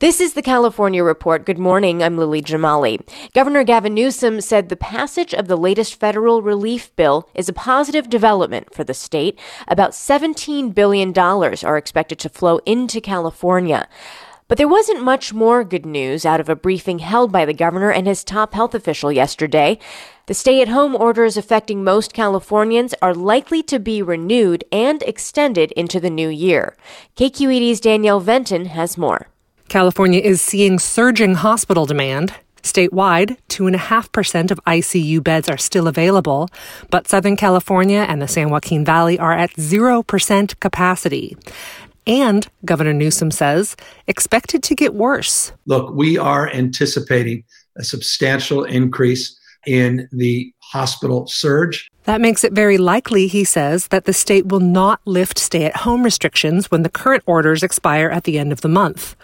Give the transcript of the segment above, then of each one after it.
This is the California Report. Good morning. I'm Lily Jamali. Governor Gavin Newsom said the passage of the latest federal relief bill is a positive development for the state. About $17 billion are expected to flow into California. But there wasn't much more good news out of a briefing held by the governor and his top health official yesterday. The stay at home orders affecting most Californians are likely to be renewed and extended into the new year. KQED's Danielle Venton has more. California is seeing surging hospital demand. Statewide, 2.5% of ICU beds are still available, but Southern California and the San Joaquin Valley are at 0% capacity. And, Governor Newsom says, expected to get worse. Look, we are anticipating a substantial increase in the hospital surge. That makes it very likely, he says, that the state will not lift stay at home restrictions when the current orders expire at the end of the month.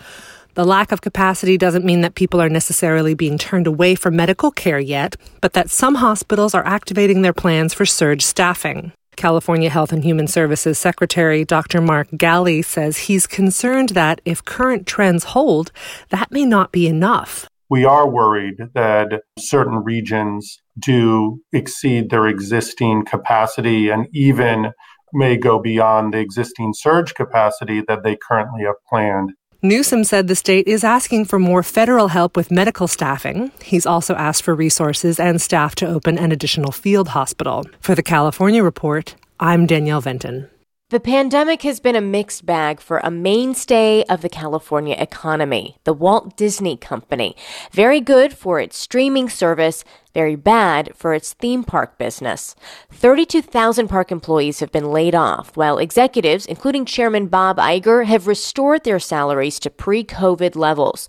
The lack of capacity doesn't mean that people are necessarily being turned away from medical care yet, but that some hospitals are activating their plans for surge staffing. California Health and Human Services Secretary Dr. Mark Ghaly says he's concerned that if current trends hold, that may not be enough. We are worried that certain regions do exceed their existing capacity and even may go beyond the existing surge capacity that they currently have planned. Newsom said the state is asking for more federal help with medical staffing. He's also asked for resources and staff to open an additional field hospital. For the California Report, I'm Danielle Venton. The pandemic has been a mixed bag for a mainstay of the California economy, the Walt Disney Company. Very good for its streaming service, very bad for its theme park business. 32,000 park employees have been laid off, while executives, including Chairman Bob Iger, have restored their salaries to pre COVID levels.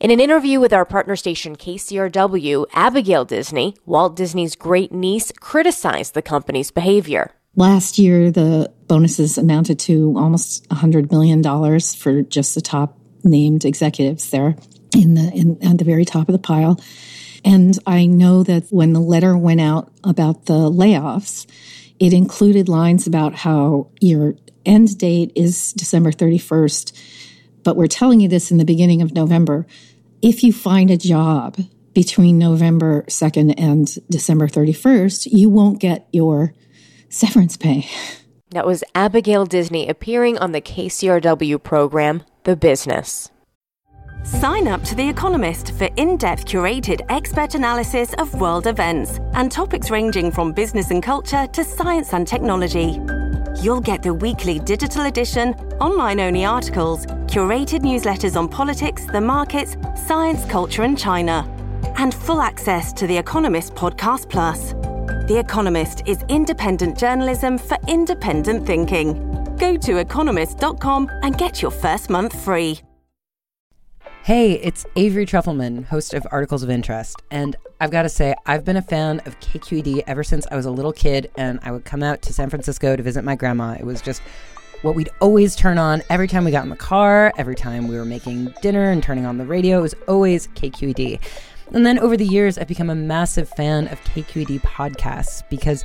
In an interview with our partner station KCRW, Abigail Disney, Walt Disney's great niece, criticized the company's behavior. Last year, the bonuses amounted to almost $100 million for just the top named executives there in the in, at the very top of the pile. And I know that when the letter went out about the layoffs, it included lines about how your end date is December 31st, but we're telling you this in the beginning of November. If you find a job between November 2nd and December 31st, you won't get your severance pay. That was Abigail Disney appearing on the KCRW program, The Business. Sign up to The Economist for in depth curated expert analysis of world events and topics ranging from business and culture to science and technology. You'll get the weekly digital edition, online only articles, curated newsletters on politics, the markets, science, culture, and China, and full access to The Economist Podcast Plus. The Economist is independent journalism for independent thinking. Go to economist.com and get your first month free. Hey, it's Avery Trufelman, host of Articles of Interest. And I've got to say, I've been a fan of KQED ever since I was a little kid and I would come out to San Francisco to visit my grandma. It was just what we'd always turn on every time we got in the car, every time we were making dinner and turning on the radio. It was always KQED. And then over the years, I've become a massive fan of KQED podcasts because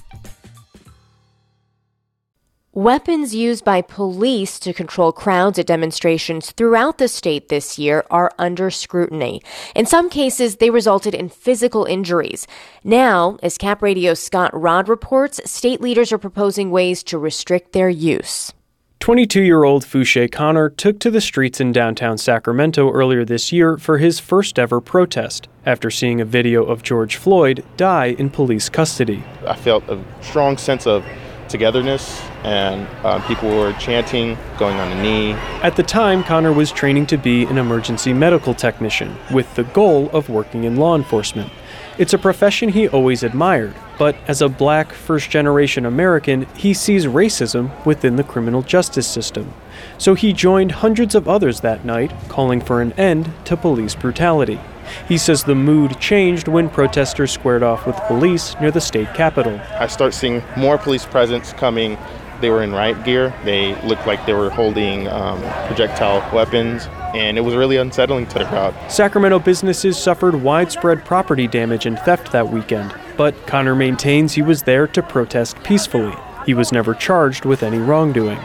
Weapons used by police to control crowds at demonstrations throughout the state this year are under scrutiny. In some cases, they resulted in physical injuries. Now, as Cap Radio's Scott Rodd reports, state leaders are proposing ways to restrict their use. 22 year old Fouché Connor took to the streets in downtown Sacramento earlier this year for his first ever protest after seeing a video of George Floyd die in police custody. I felt a strong sense of togetherness, and uh, people were chanting, going on a knee. At the time, Connor was training to be an emergency medical technician with the goal of working in law enforcement. It's a profession he always admired, but as a black first generation American, he sees racism within the criminal justice system. So he joined hundreds of others that night, calling for an end to police brutality. He says the mood changed when protesters squared off with police near the state capitol. I start seeing more police presence coming. They were in riot gear. They looked like they were holding um, projectile weapons, and it was really unsettling to the crowd. Sacramento businesses suffered widespread property damage and theft that weekend, but Connor maintains he was there to protest peacefully. He was never charged with any wrongdoing.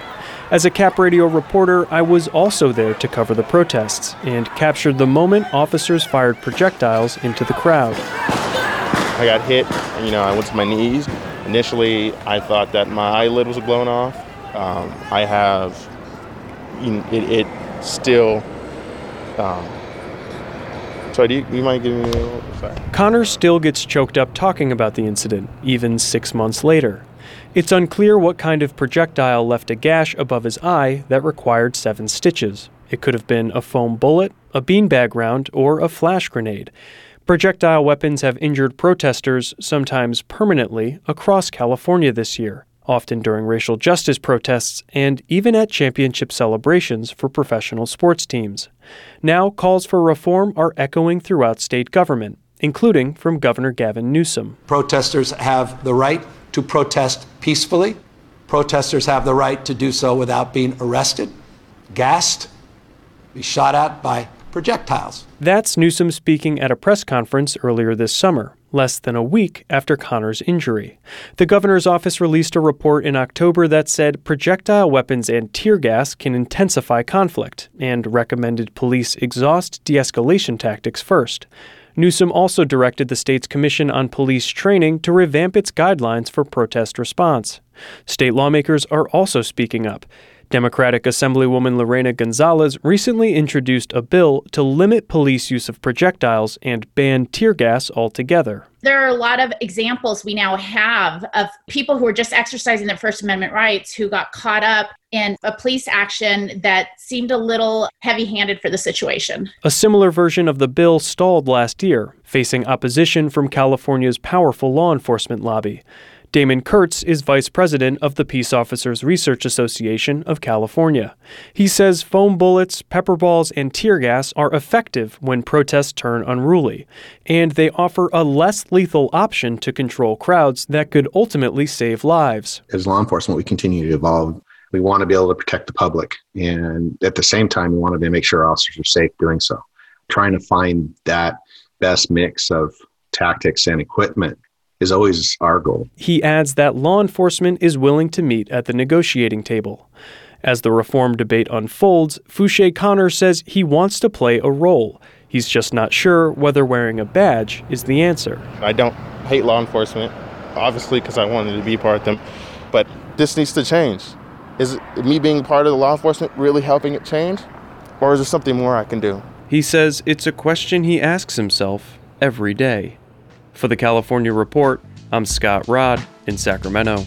As a Cap Radio reporter, I was also there to cover the protests and captured the moment officers fired projectiles into the crowd. I got hit, you know, I went to my knees. Initially, I thought that my eyelid was blown off. Um, I have, you know, it, it, still. Um, sorry, do you, you mind giving me a little? Sorry. Connor still gets choked up talking about the incident, even six months later. It's unclear what kind of projectile left a gash above his eye that required seven stitches. It could have been a foam bullet, a beanbag round, or a flash grenade. Projectile weapons have injured protesters, sometimes permanently, across California this year, often during racial justice protests and even at championship celebrations for professional sports teams. Now, calls for reform are echoing throughout state government, including from Governor Gavin Newsom. Protesters have the right to protest peacefully. Protesters have the right to do so without being arrested, gassed, be shot at by projectiles. That's Newsom speaking at a press conference earlier this summer, less than a week after Connor's injury. The governor's office released a report in October that said projectile weapons and tear gas can intensify conflict and recommended police exhaust de escalation tactics first. Newsom also directed the state's Commission on Police Training to revamp its guidelines for protest response. State lawmakers are also speaking up. Democratic Assemblywoman Lorena Gonzalez recently introduced a bill to limit police use of projectiles and ban tear gas altogether. There are a lot of examples we now have of people who are just exercising their First Amendment rights who got caught up in a police action that seemed a little heavy handed for the situation. A similar version of the bill stalled last year, facing opposition from California's powerful law enforcement lobby. Damon Kurtz is vice president of the Peace Officers Research Association of California. He says foam bullets, pepper balls, and tear gas are effective when protests turn unruly, and they offer a less lethal option to control crowds that could ultimately save lives. As law enforcement, we continue to evolve. We want to be able to protect the public, and at the same time, we want to make sure officers are safe doing so. Trying to find that best mix of tactics and equipment is always our goal. He adds that law enforcement is willing to meet at the negotiating table. As the reform debate unfolds, Fouché Connor says he wants to play a role. He's just not sure whether wearing a badge is the answer. I don't hate law enforcement, obviously, because I wanted to be part of them, but this needs to change. Is me being part of the law enforcement really helping it change? Or is there something more I can do? He says it's a question he asks himself every day. For the California Report, I'm Scott Rodd in Sacramento.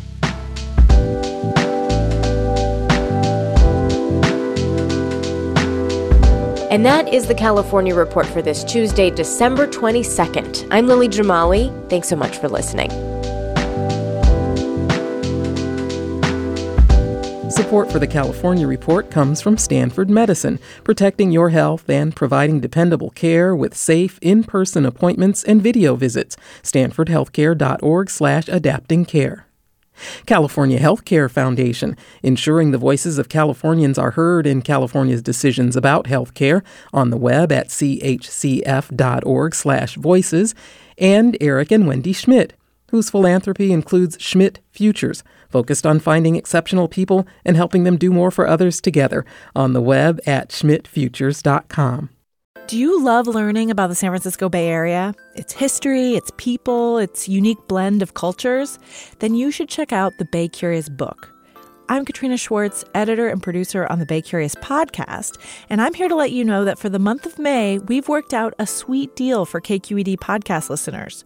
And that is the California Report for this Tuesday, December 22nd. I'm Lily Jamali. Thanks so much for listening. Support for the California Report comes from Stanford Medicine, protecting your health and providing dependable care with safe in-person appointments and video visits. stanfordhealthcare.org/adapting care. California Healthcare Foundation, ensuring the voices of Californians are heard in California's decisions about healthcare on the web at chcf.org/voices, and Eric and Wendy Schmidt, whose philanthropy includes Schmidt Futures, focused on finding exceptional people and helping them do more for others together on the web at schmidtfutures.com. Do you love learning about the San Francisco Bay Area? Its history, its people, its unique blend of cultures? Then you should check out the Bay Curious book. I'm Katrina Schwartz, editor and producer on the Bay Curious podcast, and I'm here to let you know that for the month of May, we've worked out a sweet deal for KQED podcast listeners.